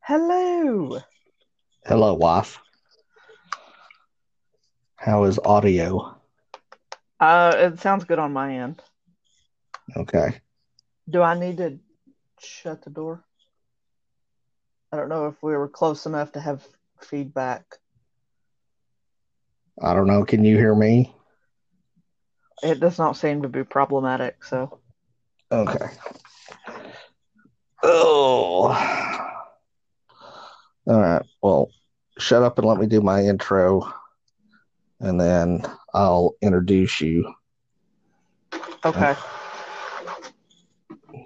Hello. Hello, wife. How is audio? Uh, it sounds good on my end. Okay. Do I need to shut the door? I don't know if we were close enough to have feedback. I don't know. Can you hear me? It does not seem to be problematic, so Okay. Oh. All right. Well, shut up and let me do my intro, and then I'll introduce you. okay.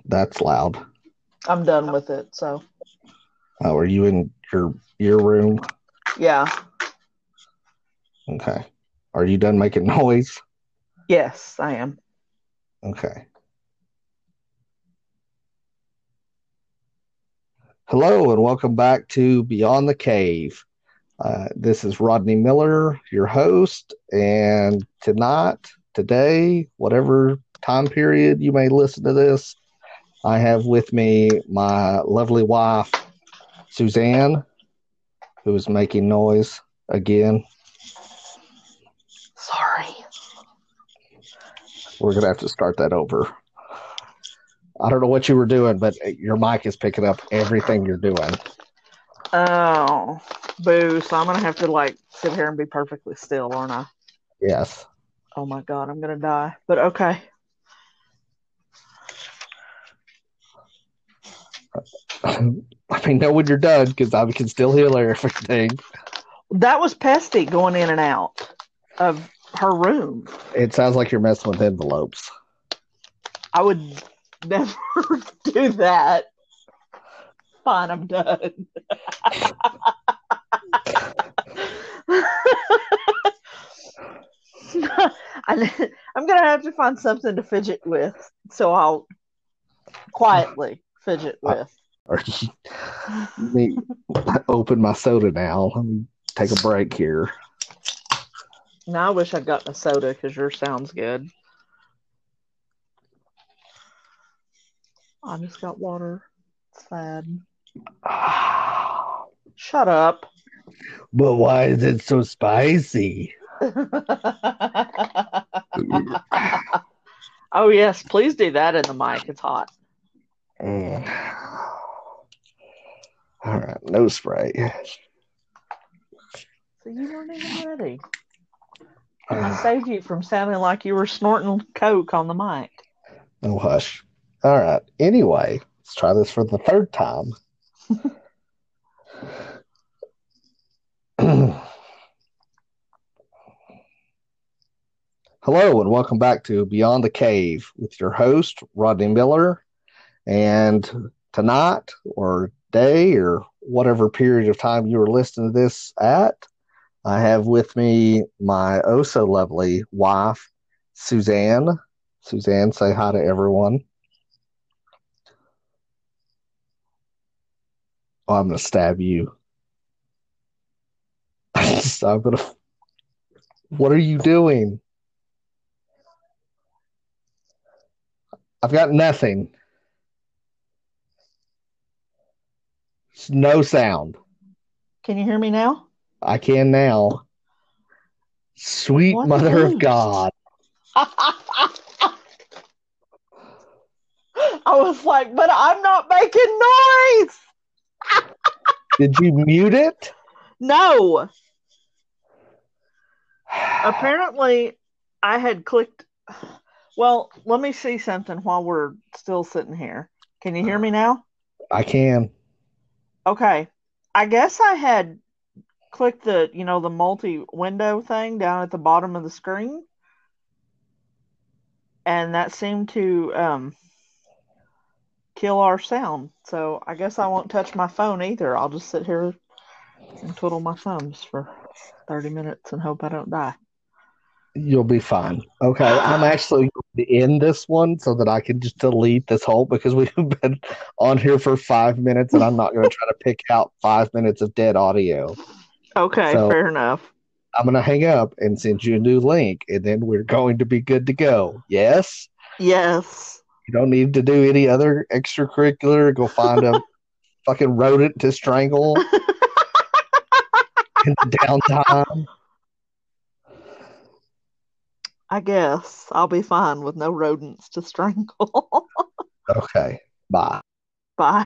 That's loud. I'm done with it. So Oh, are you in your your room? yeah. Okay. Are you done making noise? Yes, I am. Okay. Hello and welcome back to Beyond the Cave. Uh, this is Rodney Miller, your host, and tonight, today, whatever time period you may listen to this, I have with me my lovely wife, Suzanne, who is making noise again. Sorry. We're gonna have to start that over. I don't know what you were doing, but uh, your mic is picking up everything you're doing. Oh, boo. So I'm gonna have to like sit here and be perfectly still, aren't I? Yes. Oh my god, I'm gonna die. But okay. I mean, know when you're done because I can still hear everything. That was Pesty going in and out of her room. It sounds like you're messing with envelopes. I would never do that. Fine, I'm done. I, I'm gonna have to find something to fidget with, so I'll quietly fidget with. Let me open my soda now. Let me take a break here. Now I wish I'd gotten a soda because yours sounds good. I just got water. Sad. Shut up. But why is it so spicy? oh yes, please do that in the mic. It's hot. Mm. All right, no spray. So you weren't even ready. I saved you from sounding like you were snorting coke on the mic. Oh, hush. All right. Anyway, let's try this for the third time. Hello, and welcome back to Beyond the Cave with your host, Rodney Miller. And tonight, or day, or whatever period of time you were listening to this at, I have with me my oh so lovely wife, Suzanne. Suzanne, say hi to everyone. Oh, I'm gonna stab you. I'm gonna. What are you doing? I've got nothing. It's no sound. Can you hear me now? I can now. Sweet What Mother of? God. I was like, but I'm not making noise. Did you mute it? No. Apparently, I had clicked. Well, let me see something while we're still sitting here. Can you hear me now? I can. Okay. I guess I had clicked the, you know, the multi window thing down at the bottom of the screen. And that seemed to um, kill our sound. So I guess I won't touch my phone either. I'll just sit here and twiddle my thumbs for 30 minutes and hope I don't die. You'll be fine. Okay, I'm actually going to end this one so that I can just delete this whole because we've been on here for five minutes and I'm not going to try to pick out five minutes of dead audio. Okay, So- fair enough. I'm going to hang up and send you a new link and then we're going to be good to go. Yes? Yes. You don't need to do any other extracurricular. Go find a fucking rodent to strangle in the downtime. I guess I'll be fine with no rodents to strangle. Okay, bye. Bye.